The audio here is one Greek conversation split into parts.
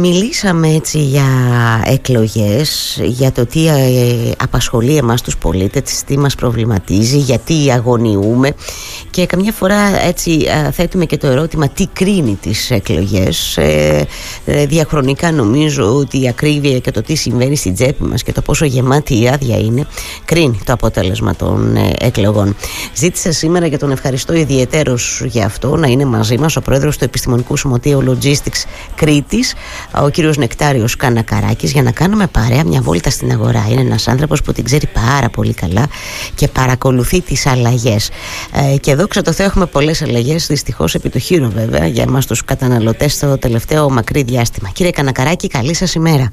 Μιλήσαμε έτσι για εκλογές, για το τι ε, απασχολεί εμάς τους πολίτες, τι μας προβληματίζει, γιατί αγωνιούμε και καμιά φορά έτσι θέτουμε και το ερώτημα τι κρίνει τις εκλογές. Ε, ε, διαχρονικά νομίζω ότι η ακρίβεια και το τι συμβαίνει στην τσέπη μας και το πόσο γεμάτη η άδεια είναι κρίνει το αποτέλεσμα των εκλογών. Ζήτησα σήμερα για τον ευχαριστώ ιδιαίτερος για αυτό να είναι μαζί μας ο πρόεδρος του Επιστημονικού Σωματείου Logistics Κρήτης ο κύριος Νεκτάριος Κανακαράκης για να κάνουμε παρέα μια βόλτα στην αγορά. Είναι ένας άνθρωπος που την ξέρει πάρα πολύ καλά και παρακολουθεί τις αλλαγές. Ε, και εδώ το Θεώ έχουμε πολλές αλλαγές, δυστυχώς επί του χείρου βέβαια, για εμάς τους καταναλωτές στο τελευταίο μακρύ διάστημα. Κύριε Κανακαράκη, καλή σας ημέρα.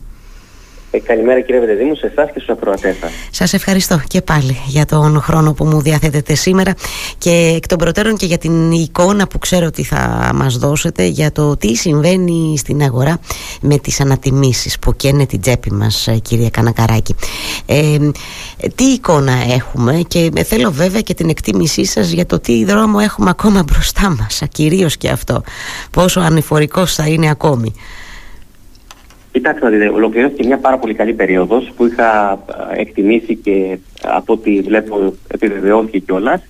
Ε, καλημέρα κύριε Βεδεδίμου, σε εσάς και στους ακροατές σας. Σας ευχαριστώ και πάλι για τον χρόνο που μου διαθέτετε σήμερα και εκ των προτέρων και για την εικόνα που ξέρω ότι θα μας δώσετε για το τι συμβαίνει στην αγορά με τις ανατιμήσεις που καίνε την τσέπη μας, κύριε Κανακαράκη. Ε, τι εικόνα έχουμε και θέλω βέβαια και την εκτίμησή σας για το τι δρόμο έχουμε ακόμα μπροστά μας, κυρίως και αυτό. Πόσο ανηφορικός θα είναι ακόμη. Κοιτάξτε, δείτε, ολοκληρώθηκε μια πάρα πολύ καλή περίοδος που είχα ε, εκτιμήσει και από ό,τι βλέπω επιβεβαιώθηκε κιόλας.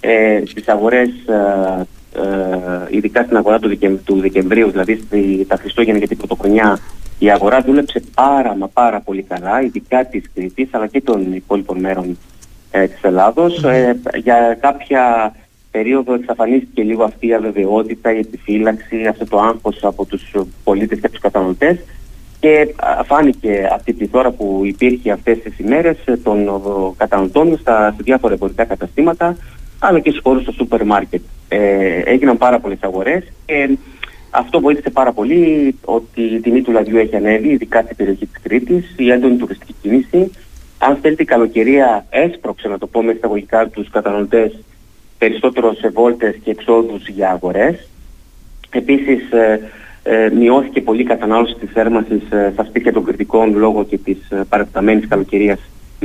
Ε, Στις αγορές, ε, ε, ειδικά στην αγορά του, του Δεκεμβρίου, δηλαδή στη, τα Χριστούγεννα και την Πρωτοχρονιά, η αγορά δούλεψε πάρα μα πάρα πολύ καλά, ειδικά της Κρήτης αλλά και των υπόλοιπων μέρων ε, της Ελλάδος. Ε, για κάποια περίοδο εξαφανίστηκε λίγο αυτή η αβεβαιότητα, η επιφύλαξη, αυτό το άγχος από τους πολίτες και τους καταναλωτές και φάνηκε αυτή τη τώρα που υπήρχε αυτές τις ημέρες ε, των καταναλωτών στα, σε διάφορα εμπορικά καταστήματα αλλά και στους χώρους στο σούπερ μάρκετ. Ε, έγιναν πάρα πολλές αγορές και αυτό βοήθησε πάρα πολύ ότι η τιμή του λαδιού έχει ανέβει, ειδικά στην περιοχή της Κρήτης, η έντονη τουριστική κίνηση. Αν θέλετε η καλοκαιρία έσπρωξε να το πω με εισαγωγικά τους καταναλωτές περισσότερο σε βόλτες και εξόδους για αγορές. Επίσης ε, ε, μειώθηκε πολύ η κατανάλωση της θέρμανσης ε, στα σπίτια των κριτικών λόγω και της ε, παρατεταμένης καλοκαιρίας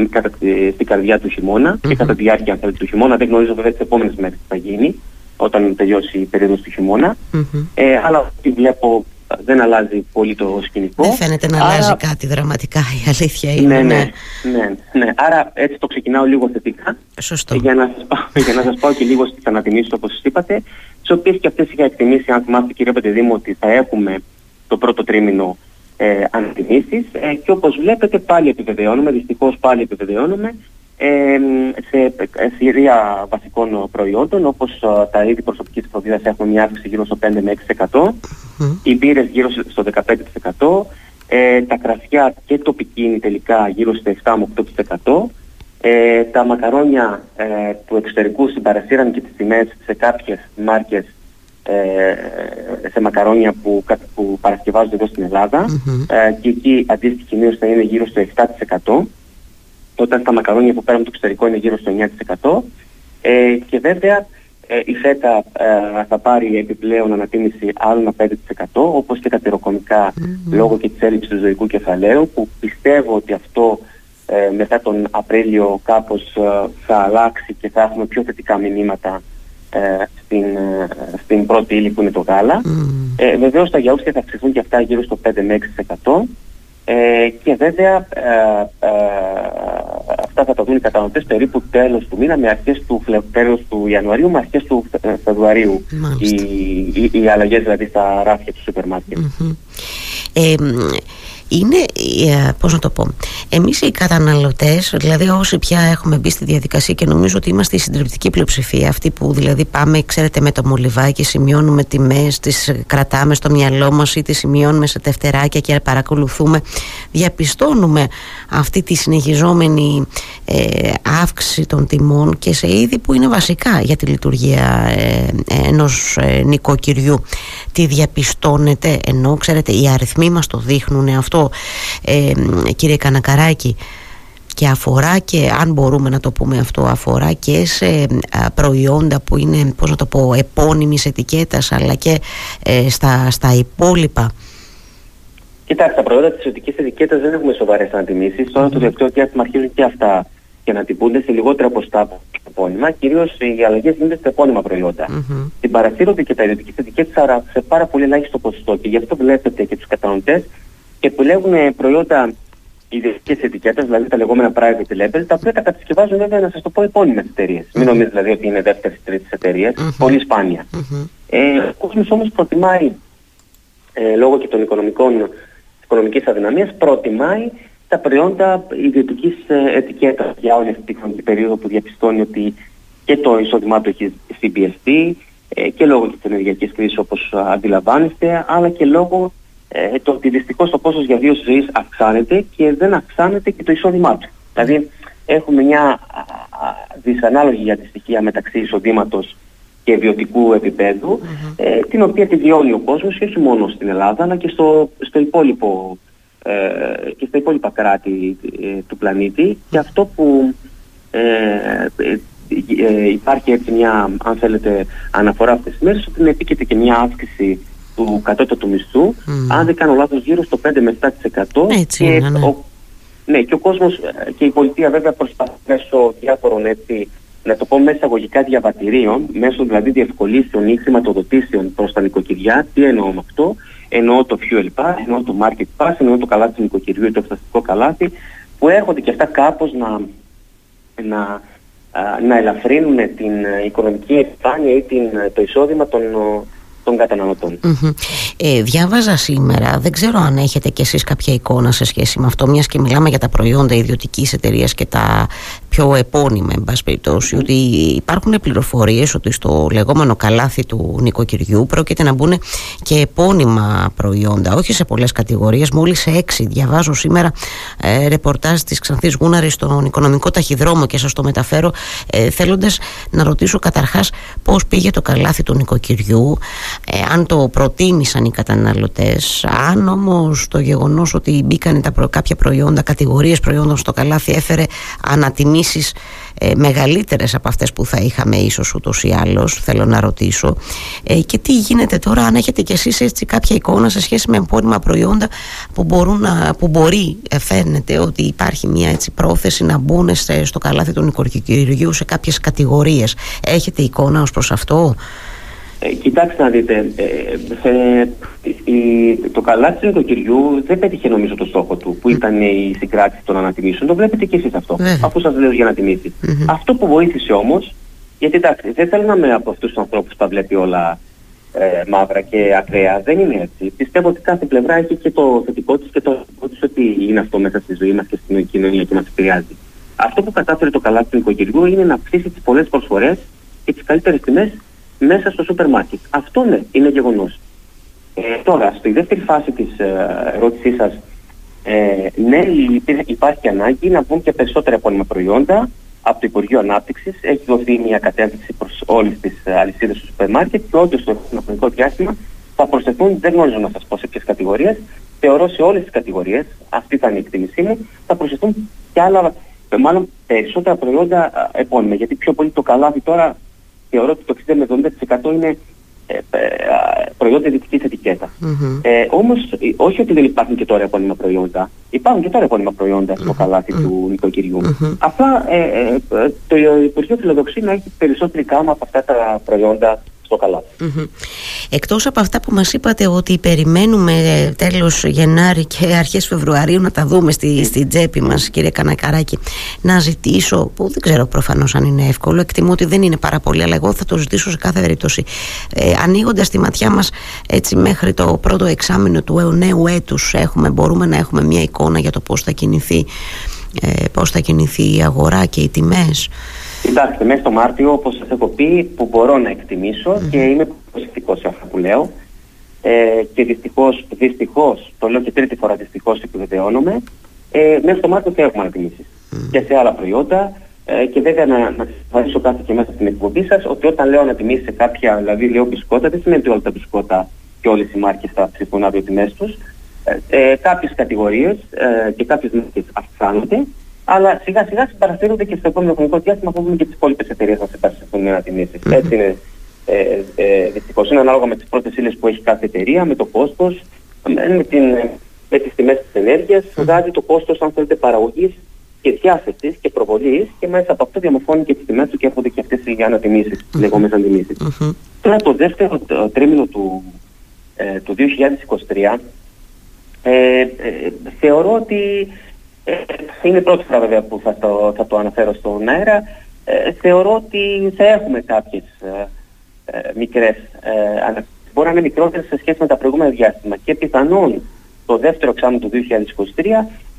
κατά, στην καρδιά του χειμωνα και κατά τη διάρκεια του χειμώνα. Δεν γνωρίζω βέβαια τις επόμενες μέρες τι θα γίνει όταν τελειώσει η περίοδος του χειμώνα. Ε, αλλά ό,τι βλέπω δεν αλλάζει πολύ το σκηνικό. Δεν φαίνεται να Άρα... αλλάζει κάτι δραματικά, η αλήθεια είναι. Ναι, ναι, ναι, ναι. Άρα έτσι το ξεκινάω λίγο θετικά. Σωστό. Για να σας πάω, για να σας πάω και λίγο στις ανατιμήσεις όπως είπατε, τις οποίες και αυτές είχα εκτιμήσει, αν θυμάστε κύριε Πεντεδήμου, ότι θα έχουμε το πρώτο τρίμηνο ε, ανατιμήσεις ε, και όπως βλέπετε πάλι επιβεβαιώνουμε, δυστυχώς πάλι επιβεβαιώνουμε ε, σε σειρία βασικών προϊόντων όπως ε, τα είδη προσωπικής φροντίδας έχουμε μια αύξηση γύρω στο 5 με 6%, οι μπύρες γύρω στο 15%, ε, τα κρασιά και το πικίνι τελικά γύρω στο 7 με 8%, ε, τα μακαρόνια ε, του εξωτερικού συμπαρασύραν και τις τιμές σε κάποιες μάρκες ε, σε μακαρόνια που, που παρασκευάζονται εδώ στην ελλαδα ε, και εκεί αντίστοιχη μείωση θα είναι γύρω στο 7% όταν τα μακαρόνια που παίρνουν το εξωτερικό είναι γύρω στο 9% ε, και βέβαια ε, η ΦΕΤΑ ε, θα πάρει επιπλέον ανατίμηση άλλο ένα 5% όπως και τα πυροκομικά λόγω και της έλλειψης του ζωικού κεφαλαίου που πιστεύω ότι αυτό ε, μετά τον Απρίλιο κάπως ε, θα αλλάξει και θα έχουμε πιο θετικά μηνύματα στην, στην πρώτη ύλη που είναι το γάλα. Mm. βεβαίως τα γιαούρτια θα αυξηθούν και αυτά γύρω στο 5 με 6% και βέβαια αυτά θα τα δουν οι καταναλωτές περίπου τέλος του μήνα με αρχές του, τέλος του Ιανουαρίου με αρχές του Φεβρουαρίου. Οι, οι, οι, αλλαγές δηλαδή στα ράφια του σούπερ μάρκετ είναι, ε, πώς να το πω, εμείς οι καταναλωτές, δηλαδή όσοι πια έχουμε μπει στη διαδικασία και νομίζω ότι είμαστε η συντριπτική πλειοψηφία, αυτοί που δηλαδή πάμε, ξέρετε, με το μολυβάκι, σημειώνουμε τιμές, τις κρατάμε στο μυαλό μας ή τις σημειώνουμε σε τευτεράκια και παρακολουθούμε, διαπιστώνουμε αυτή τη συνεχιζόμενη ε, αύξηση των τιμών και σε είδη που είναι βασικά για τη λειτουργία ε, ενός ε, νοικοκυριού. Τι διαπιστώνεται, ενώ ξέρετε οι αριθμοί μας το δείχνουν αυτό ε, κύριε Κανακαράκη και αφορά και αν μπορούμε να το πούμε αυτό αφορά και σε προϊόντα που είναι πώς να το πω επώνυμης ετικέτας αλλά και ε, στα, στα υπόλοιπα Κοιτάξτε, τα προϊόντα της ετικής ετικέτας δεν έχουμε σοβαρές ανατιμήσεις. Τώρα το τελευταίο διάστημα αρχίζουν και αυτά και να τυπούνται σε λιγότερα επώνυμα, κυρίως οι αλλαγές γίνονται στα επώνυμα προϊόντα. Mm-hmm. Συμπαρασύρονται και τα ιδιωτικές ετικέτες, άρα σε πάρα πολύ ελάχιστο ποσοστό. Και γι' αυτό βλέπετε και τους κατανοητέ και επιλέγουν προϊόντα ιδιωτικές ετικέτες, δηλαδή τα λεγόμενα private label, τα οποία τα κατασκευάζουν βέβαια να σας το πω επώνυμες εταιρείες. Mm-hmm. Μην νομίζετε δηλαδή ότι είναι δεύτερης ή τρίτης εταιρεία, mm-hmm. πολύ σπάνια. Mm-hmm. Ε, ο κόσμος όμως προτιμάει, ε, λόγω και των οικονομικών, οικονομικής αδυναμίας, προτιμάει τα προϊόντα ιδιωτικής ε, ετικέτας για όλη αυτή τη χρονική περίοδο που διαπιστώνει ότι και το εισόδημά του έχει συμπιεστεί ε, και λόγω της ενεργειακής κρίσης όπως αντιλαμβάνεστε, αλλά και λόγω ε, το ότι δυστυχώ το κόστος για ζωής αυξάνεται και δεν αυξάνεται και το εισόδημά του. Δηλαδή, έχουμε μια δυσανάλογη για τη στοιχεία μεταξύ εισοδήματος και βιωτικού ε, την οποία τη βιώνει ο κόσμος όχι μόνο στην Ελλάδα, αλλά και στο, στο υπόλοιπο ε, και στα υπόλοιπα κράτη ε, του πλανήτη. Και αυτό που ε, υπάρχει έτσι μια αν θέλετε αναφορά αυτές τις μέρες ότι επίκειται και μια αύξηση του κατώτατου μισθού αν δεν κάνω λάθος γύρω στο 5 με 7% έτσι και, είναι, ναι. Ο, ναι, και ο κόσμος και η πολιτεία βέβαια προσπαθεί μέσω διάφορων έτσι να το πω μέσα αγωγικά διαβατηρίων, μέσω δηλαδή διευκολύσεων ή χρηματοδοτήσεων προς τα νοικοκυριά, τι εννοώ με αυτό, εννοώ το fuel pass, εννοώ το market pass, εννοώ το καλάθι του νοικοκυριού ή το φταστικό καλάθι, που έρχονται και αυτά κάπως να, να, να ελαφρύνουν την οικονομική επιφάνεια ή την, το εισόδημα των, των καταναλωτων Ε, διάβαζα σήμερα, δεν ξέρω αν έχετε κι εσείς κάποια εικόνα σε σχέση με αυτό, μιας και μιλάμε για τα προϊόντα ιδιωτικής εταιρείας και τα πιο επώνυμα, εν πάση περιπτώσει, ότι υπάρχουν πληροφορίες ότι στο λεγόμενο καλάθι του νοικοκυριού πρόκειται να μπουν και επώνυμα προϊόντα, όχι σε πολλές κατηγορίες, μόλις σε έξι. Διαβάζω σήμερα ε, ρεπορτάζ της Ξανθής Γούναρης στον οικονομικό ταχυδρόμο και σας το μεταφέρω ε, θέλοντας να ρωτήσω καταρχάς πώς πήγε το καλάθι του νοικοκυριού, ε, αν το προτίμησαν οι καταναλωτές αν όμως το γεγονός ότι μπήκαν τα προ, κάποια προϊόντα, κατηγορίες προϊόντων στο καλάθι έφερε ανατιμήσεις ε, μεγαλύτερες από αυτές που θα είχαμε ίσως ούτως ή άλλως θέλω να ρωτήσω. Ε, και τι γίνεται τώρα αν έχετε κι εσείς έτσι κάποια εικόνα σε σχέση με εμπόρυμα προϊόντα που, μπορούν να, που μπορεί ε, φαίνεται ότι υπάρχει μια έτσι πρόθεση να μπουν στο καλάθι του νοικοκυριού σε κάποιες κατηγορίες. Έχετε εικόνα ως προς αυτό; Ε, κοιτάξτε να δείτε, ε, ε, το καλάθι του νοικοκυριού δεν πέτυχε νομίζω το στόχο του, που ήταν η συγκράτηση των ανατιμήσεων. Το βλέπετε και εσείς αυτό, αφού σας λέω για να τιμησει Αυτό που βοήθησε όμως, γιατί εντάξει, δεν θέλω να είμαι από αυτούς τους ανθρώπους που τα βλέπει όλα ε, μαύρα και ακραία. Δεν είναι έτσι. Πιστεύω ότι κάθε πλευρά έχει και το θετικό της και το θετικό της ότι είναι αυτό μέσα στη ζωή μας και στην κοινωνία και μας επηρεάζει. Αυτό που κατάφερε το καλάθι του νοικοκυριού είναι να αυξήσει τις πολλές προσφορές και τις καλύτερες τιμές μέσα στο σούπερ μάρκετ. Αυτό ναι, είναι γεγονός. Ε, τώρα, στη δεύτερη φάση της ε, ερώτησής σας, ε, ναι, υπάρχει ανάγκη να βγουν και περισσότερα επώνυμα προϊόντα από το Υπουργείο Ανάπτυξης. Έχει δοθεί μια κατεύθυνση προς όλες τις ε, αλυσίδες του σούπερ μάρκετ και όντως στο χρονικό διάστημα θα προσθεθούν, δεν γνωρίζω να σας πω σε ποιες κατηγορίες, θεωρώ σε όλες τις κατηγορίες, αυτή ήταν η εκτίμησή μου, θα προσθεθούν και άλλα, ε, μάλλον περισσότερα προϊόντα ε, επώνυμα. Γιατί πιο πολύ το καλάθι τώρα θεωρώ ότι το 60 με 70% είναι ε, ε, προϊόντα ειδική ετικέτας. Mm-hmm. Ε, Όμως, ε, όχι ότι δεν υπάρχουν και τώρα επώνυμα προϊόντα. Υπάρχουν και τώρα επώνυμα προϊόντα στο καλαθι του νοικοκυριού. Απλά ε, ε, το Υπουργείο φιλοδοξεί να έχει περισσότερη κάμα από αυτά τα προϊόντα στο καλά. Εκτός από αυτά που μας είπατε ότι περιμένουμε τέλος Γενάρη και αρχές Φεβρουαρίου να τα δούμε στη, στη τσέπη μας κύριε Κανακαράκη να ζητήσω, που δεν ξέρω προφανώς αν είναι εύκολο, εκτιμώ ότι δεν είναι πάρα πολύ αλλά εγώ θα το ζητήσω σε κάθε περίπτωση ε, ανοίγοντας τη ματιά μας έτσι μέχρι το πρώτο εξάμεινο του νέου έτους έχουμε, μπορούμε να έχουμε μια εικόνα για το πώς θα κινηθεί ε, πώς θα κινηθεί η αγορά και οι τιμές Κοιτάξτε, μέσα στο Μάρτιο, όπως σας έχω πει, που μπορώ να εκτιμησω και είμαι προσεκτικός σε αυτά που λέω ε, και δυστυχώς, δυστυχώς, το λέω και τρίτη φορά δυστυχώς επιβεβαιώνομαι, ε, μέσα στο Μάρτιο θα έχουμε ανατιμήσεις και σε άλλα προϊόντα ε, και βέβαια να, να σας κάτι και μέσα στην εκπομπή σας ότι όταν λέω ανατιμήσεις σε κάποια, δηλαδή λέω μπισκότα, δεν σημαίνει ότι όλα τα μπισκότα και όλες οι μάρκες θα ψηφούν αύριο τιμές τους. Ε, ε, κάποιες κατηγορίες ε, και κάποιες μάρκες αυξάνονται αλλά σιγά σιγά συμπαρασύρονται και στο επόμενο χρονικό διάστημα που και τις υπόλοιπες εταιρείες να συμπαρασύρουν με ανατιμήσει. Mm-hmm. Έτσι είναι. Ε, ε, Δυστυχώς είναι ανάλογα με τις πρώτες ύλες που έχει κάθε εταιρεία, με το κόστος, με, την, με τις τιμές της ενέργειας, βγάζει το κόστος, αν θέλετε, παραγωγής και διάθεσης και προβολής και μέσα από αυτό διαμορφώνει και τις τιμές του και έρχονται και αυτές οι ανατιμήσεις, mm-hmm. λεγόμενες αντιμήσεις. Mm-hmm. Τώρα το δεύτερο τρίμηνο του, ε, του 2023 ε, ε, θεωρώ ότι ε, είναι η πρώτη φορά βέβαια που θα το, θα το αναφέρω στον αέρα. Ε, θεωρώ ότι θα έχουμε κάποιες ε, ε, μικρές ε, Μπορεί να είναι μικρότερες σε σχέση με τα προηγούμενα διάστημα και πιθανόν το δεύτερο εξάμεινο του 2023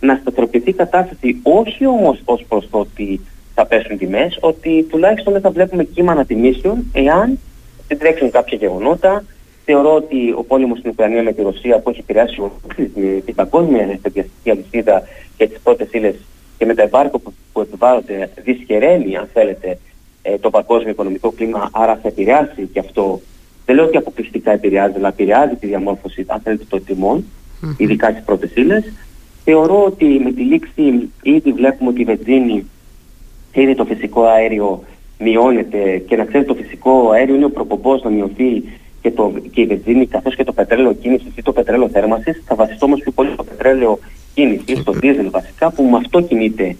να σταθεροποιηθεί η κατάσταση όχι όμως ως προς το ότι θα πέσουν τιμές, ότι τουλάχιστον δεν θα βλέπουμε κύμα ανατιμήσεων εάν δεν τρέξουν κάποια γεγονότα. Θεωρώ ότι ο πόλεμος στην Ουκρανία με τη Ρωσία που έχει επηρεάσει την παγκόσμια ενεργειακή αλυσίδα και τις πρώτες ύλες και με τα εμπάρκο που, που επιβάλλονται δυσχεραίνει αν θέλετε ε, το παγκόσμιο οικονομικό κλίμα άρα θα επηρεάσει και αυτό δεν λέω ότι αποκλειστικά επηρεάζει αλλά επηρεάζει τη διαμόρφωση αν θέλετε των τιμών mm-hmm. ειδικά στις πρώτες ύλες θεωρώ ότι με τη λήξη ήδη βλέπουμε ότι η βενζίνη ήδη το φυσικό αέριο μειώνεται και να ξέρετε το φυσικό αέριο είναι ο προπομπός να μειωθεί και, το, και η βενζίνη καθώς και το πετρέλαιο κίνησης ή το πετρέλαιο θέρμανσης θα βασιστώ όμως πιο πολύ στο πετρέλαιο κίνησης, στο δίζελ βασικά που με αυτό κινείται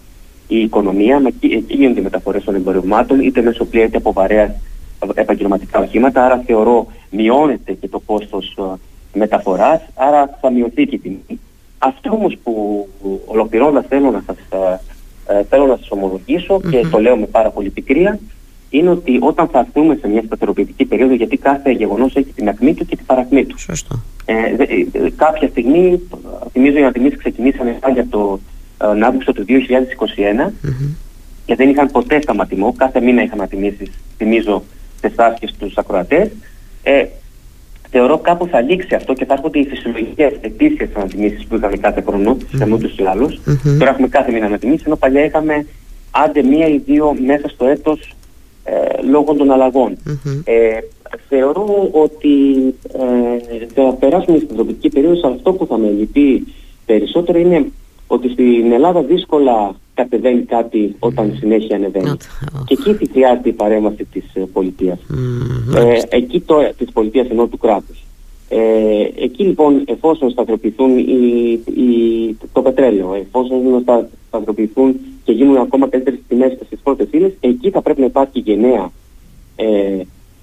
η οικονομία, με, εκεί γίνονται οι μεταφορές των εμπορευμάτων είτε μέσω πλοία είτε από βαρέα επαγγελματικά οχήματα άρα θεωρώ μειώνεται και το κόστος ε, μεταφοράς άρα θα μειωθεί και η τιμή. Αυτό όμως που ολοκληρώνοντας θέλω να σας, ε, ε θέλω να σας ομολογησω και το λέω με πάρα πολύ πικρία είναι ότι όταν θα έρθουμε σε μια σταθεροποιητική περίοδο, γιατί κάθε γεγονός έχει την ακμή του και την παρακμή του. Σωστό. Ε, ε, κάποια στιγμή, θυμίζω οι ανατιμήσεις ξεκινήσαν για το ε, Αύγουστο του 2021 και δεν είχαν ποτέ σταματημό, κάθε μήνα είχαν ανατιμήσεις, θυμίζω, σε εσάς και στους ακροατές. Ε, θεωρώ κάπου θα λήξει αυτό και θα έρχονται οι φυσιολογικές ετήσιες ανατιμήσεις που είχαμε κάθε χρόνο, mm-hmm. σε ούτως ή άλλους. Τώρα έχουμε κάθε μήνα ανατιμήσεις, ενώ παλιά είχαμε άντε μία ή δύο μέσα στο έτος ε, λόγω των αλλαγων Ε, θεωρώ ότι ε, θα περάσουμε στην τροπική περίοδο, αλλά αυτό που θα με λυπεί περισσότερο είναι ότι στην Ελλάδα δύσκολα κατεβαίνει κάτι όταν συνέχεια ανεβαίνει. Και εκεί χρειάζεται η παρέμβαση της ε, πολιτείας. Ε, εκεί το, της πολιτείας ενώ του κράτους. Ε, εκεί λοιπόν εφόσον σταθεροποιηθούν οι, οι, το πετρέλαιο, εφόσον σταθεροποιηθούν και γίνουν ακόμα καλύτερες τιμές στις πρώτες ύλες, εκεί θα πρέπει να υπάρχει γενναία, ε,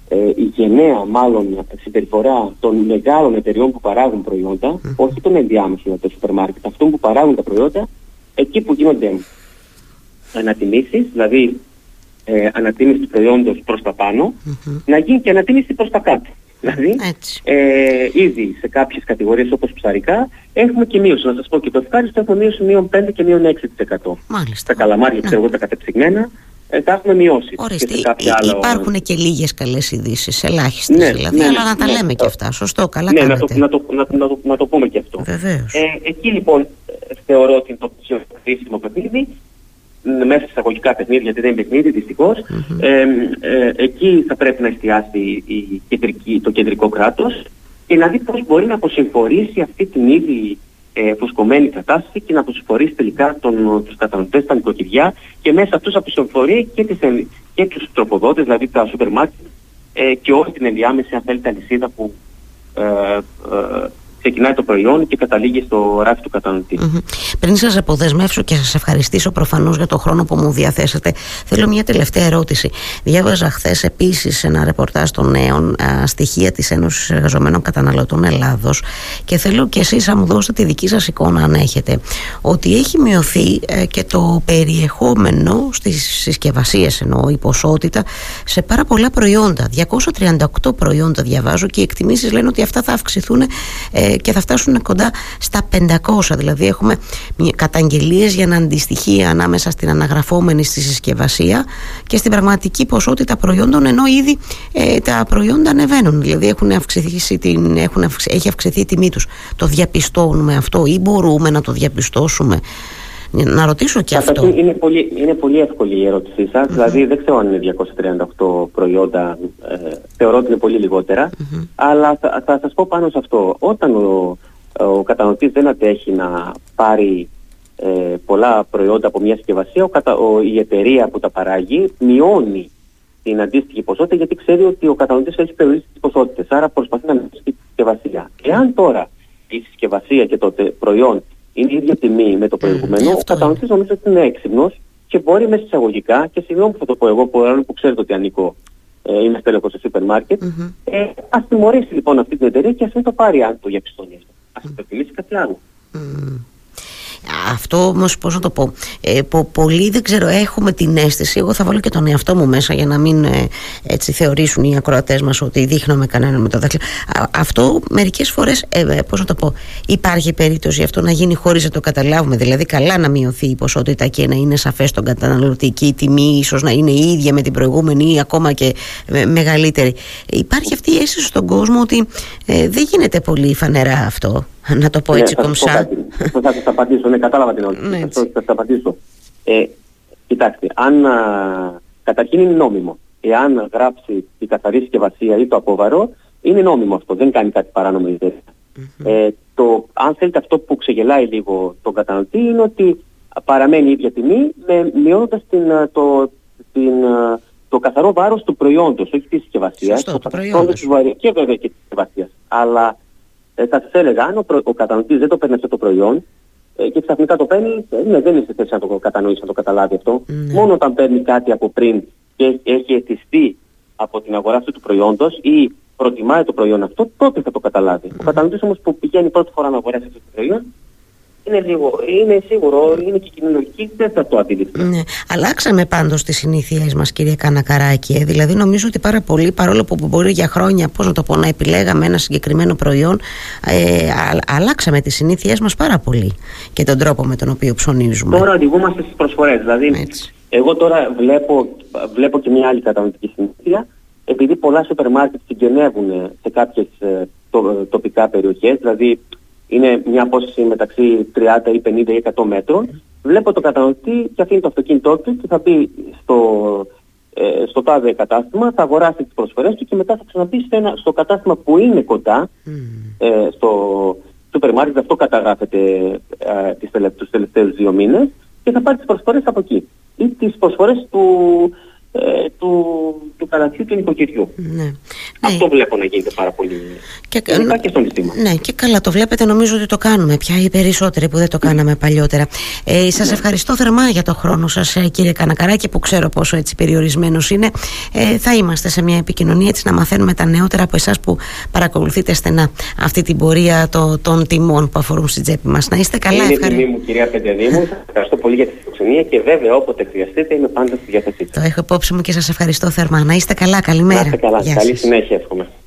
ε, η γενναία μάλλον συμπεριφορά των μεγάλων εταιριών που παράγουν προϊόντα, όχι των ενδιάμεσων των σούπερ μάρκετ, αυτών που παράγουν τα προϊόντα, εκεί που γίνονται ανατιμήσεις, δηλαδή ε, ανατίμηση του προϊόντος προς τα πάνω, να γίνει και ανατίμηση προς τα κάτω. Δηλαδή, ε, ήδη σε κάποιες κατηγορίες όπως ψαρικά έχουμε και μείωση. Να σας πω και το ευχάριστο έχουμε μείωση μείον 5 και μείον 6%. Μάλιστα. Τα καλαμάρια, ξέρω εγώ, τα κατεψυγμένα, ε, τα έχουμε μειώσει. Ορίστε, υπάρχουν και λίγες καλές ειδήσεις, ελάχιστες ναι, δηλαδή, ναι, αλλά να τα ναι, λέμε και αυτά. Σωστό, καλά ναι, Να το, να, το, να, να, το, να το πούμε και αυτό. Βεβαίως. Ε, εκεί λοιπόν θεωρώ ότι είναι το πιο χρήσιμο παιχνίδι μέσα σε εισαγωγικά παιχνίδια, γιατί δεν είναι παιχνίδι ε, ε, εκεί θα πρέπει να εστιάσει η κεντρική, το κεντρικό κράτος και να δει πώς μπορεί να αποσυμφορήσει αυτή την ήδη ε, φουσκωμένη κατάσταση και να αποσυμφορήσει τελικά τον, τους κατανοητές, τα νοικοκυριά και μέσα αυτούς αποσυμφορεί και, τις, και τους τροποδότες, δηλαδή τα σούπερ μάρκετ ε, και όλη την ενδιάμεση αν θέλετε αλυσίδα που ε, ε, ξεκινάει το προϊόν και καταλήγει στο ράφι του κατανοητή. Πριν σας αποδεσμεύσω και σας ευχαριστήσω προφανώς για το χρόνο που μου διαθέσατε, θέλω μια τελευταία ερώτηση. Διάβαζα χθες επίσης ένα ρεπορτάζ των νέων στοιχεία της Ένωσης Εργαζομένων Καταναλωτών Ελλάδος και θέλω και εσείς να μου δώσετε τη δική σας εικόνα, αν έχετε, ότι έχει μειωθεί ε, και το περιεχόμενο στις συσκευασίες, εννοώ η ποσότητα, σε πάρα πολλά προϊόντα. 238 προϊόντα διαβάζω και οι εκτιμήσεις λένε ότι αυτά θα αυξηθούν ε, και θα φτάσουν κοντά στα 500 δηλαδή έχουμε καταγγελίες για να αντιστοιχεί ανάμεσα στην αναγραφόμενη στη συσκευασία και στην πραγματική ποσότητα προϊόντων ενώ ήδη ε, τα προϊόντα ανεβαίνουν δηλαδή έχουν αυξηθεί την, έχουν έχει αυξηθεί η τιμή τους το διαπιστώνουμε αυτό ή μπορούμε να το διαπιστώσουμε; Να ρωτήσω και αυτό. Είναι πολύ, είναι πολύ εύκολη η ερώτησή σας. Δηλαδή δεν ξέρω αν είναι 238 προϊόντα. Ε, θεωρώ ότι είναι πολύ Αλλά θα, θα σας πω πάνω σε αυτό. Όταν ο, ο κατανοητής δεν αντέχει να πάρει ε, πολλά προϊόντα από μια συσκευασία, ο, κατα, ο, η εταιρεία που τα παράγει μειώνει την αντίστοιχη ποσότητα γιατί ξέρει ότι ο κατανοητής έχει περιορίσει τις ποσότητες. Άρα προσπαθεί να μειώσει τη συσκευασία. Εάν τώρα η συσκευασία και το προϊόν είναι η ίδια τιμή με το προηγούμενο, mm, ο καταναλωτής νομίζω ότι είναι έξυπνος και μπορεί μέσα εισαγωγικά, και συγγνώμη που θα το πω εγώ, που, που ξέρετε ότι ανήκω, ε, είμαι στέλεχος σε σούπερ μάρκετ, mm-hmm. ε, ας τιμωρήσει λοιπόν αυτή την εταιρεία και ας μην το πάρει αν το διαπιστώνει αυτό. Ας προτιμήσει κάτι άλλο. Mm. Αυτό όμως, πώς να το πω, ε, πο, πολλοί δεν ξέρω, έχουμε την αίσθηση. Εγώ θα βάλω και τον εαυτό μου μέσα για να μην ε, έτσι θεωρήσουν οι ακροατές μας ότι δείχνουμε κανέναν με το δάχτυλο. Αυτό μερικές φορές, ε, ε πώς να το πω, υπάρχει περίπτωση αυτό να γίνει χωρίς να το καταλάβουμε. Δηλαδή, καλά να μειωθεί η ποσότητα και να είναι σαφές στον καταναλωτή και η τιμή ίσως να είναι η ίδια με την προηγούμενη ή ακόμα και μεγαλύτερη. Υπάρχει αυτή η αίσθηση στον κόσμο ότι ε, δεν γίνεται πολύ φανερά αυτό. Να το πω ναι, έτσι ναι, κομψά. Θα σας απαντήσω, ναι, κατάλαβα την ερώτηση. Ναι, θα σας απαντήσω. Ε, κοιτάξτε, αν α, καταρχήν είναι νόμιμο. Εάν γράψει η καθαρή συσκευασία ή το απόβαρο, είναι νόμιμο αυτό, δεν κάνει κάτι παράνομο η Ε, το, αν θέλετε αυτό που ξεγελάει λίγο τον καταναλωτή είναι ότι παραμένει η ίδια τιμή με, μειώνοντας την, το, την, το καθαρό βάρος του προϊόντος, όχι της συσκευασίας. Σωστό, το, προϊόντος. Και βέβαια και της συσκευασίας. Αλλά ε, θα σας έλεγα, αν ο, προ, ο καταναλωτή δεν το παίρνει αυτό το προϊόν ε, και ξαφνικά το παίρνει, ε, ναι, δεν είναι σε θέση να το κατανοήσει, να το καταλάβει αυτό. Ναι. Μόνο όταν παίρνει κάτι από πριν και έχει αισθηστεί από την αγορά αυτού του προϊόντος ή προτιμάει το προϊόν αυτό, τότε θα το καταλάβει. Ο καταναλωτή όμως που πηγαίνει πρώτη φορά να αγοράσει αυτό το προϊόν, είναι, λίγο, είναι σίγουρο, είναι και κοινωνική, δεν θα το αντιληφθεί. Ναι. Αλλάξαμε πάντως τις συνήθειές μας κύριε Κανακαράκη. Ε. Δηλαδή νομίζω ότι πάρα πολύ, παρόλο που μπορεί για χρόνια πώς να το πω, να επιλέγαμε ένα συγκεκριμένο προϊόν, ε, α, αλλάξαμε τις συνήθειές μας πάρα πολύ και τον τρόπο με τον οποίο ψωνίζουμε. Τώρα οδηγούμαστε στις προσφορές. Δηλαδή, Έτσι. εγώ τώρα βλέπω, βλέπω και μια άλλη κατανοητική συνήθεια, επειδή πολλά σούπερ μάρκετ συγγενεύουν σε κάποιες ε, το, τοπικά περιοχές, δηλαδή είναι μια απόσταση μεταξύ 30 ή 50 ή 100 μέτρων, βλέπω το καταναλωτή και αφήνει το αυτοκίνητό του και θα πει στο, ε, στο τάδε κατάστημα, θα αγοράσει τις προσφορές του και μετά θα ξαναπεί στο, ένα, στο κατάστημα που είναι κοντά, ε, στο σούπερ μάρκετ, αυτό καταγράφεται ε, τις, τους τελευταίους δύο μήνες και θα πάρει τις προσφορές από εκεί. Ή τις προσφορές του, ε, του, του καλαθιού του νοικοκυριού. Ναι. Αυτό ναι. βλέπω να γίνεται πάρα πολύ. Και, και στο νηστήμα. Ναι, και καλά το βλέπετε. Νομίζω ότι το κάνουμε πια οι περισσότεροι που δεν το κάναμε παλιότερα. Ε, Σας ναι. ευχαριστώ θερμά για το χρόνο σας, ε, κύριε Κανακαράκη, που ξέρω πόσο έτσι περιορισμένος είναι. Ε, θα είμαστε σε μια επικοινωνία έτσι να μαθαίνουμε τα νεότερα από εσάς που παρακολουθείτε στενά αυτή την πορεία το, των τιμών που αφορούν στην τσέπη μας. Να είστε καλά, ευχαριστώ. Είναι τιμή μου, κυρία Πεντεδήμου. Ευχαριστώ πολύ για τη φιλοξενία και βέβαια όποτε χρειαστείτε είμαι πάντα στη διάθεσή Το έχω υπόψη μου και σας ευχαριστώ θερμά. Να είστε καλά, καλημέρα. Να είστε καλά. Καλή συνέχεια, εύχομαι.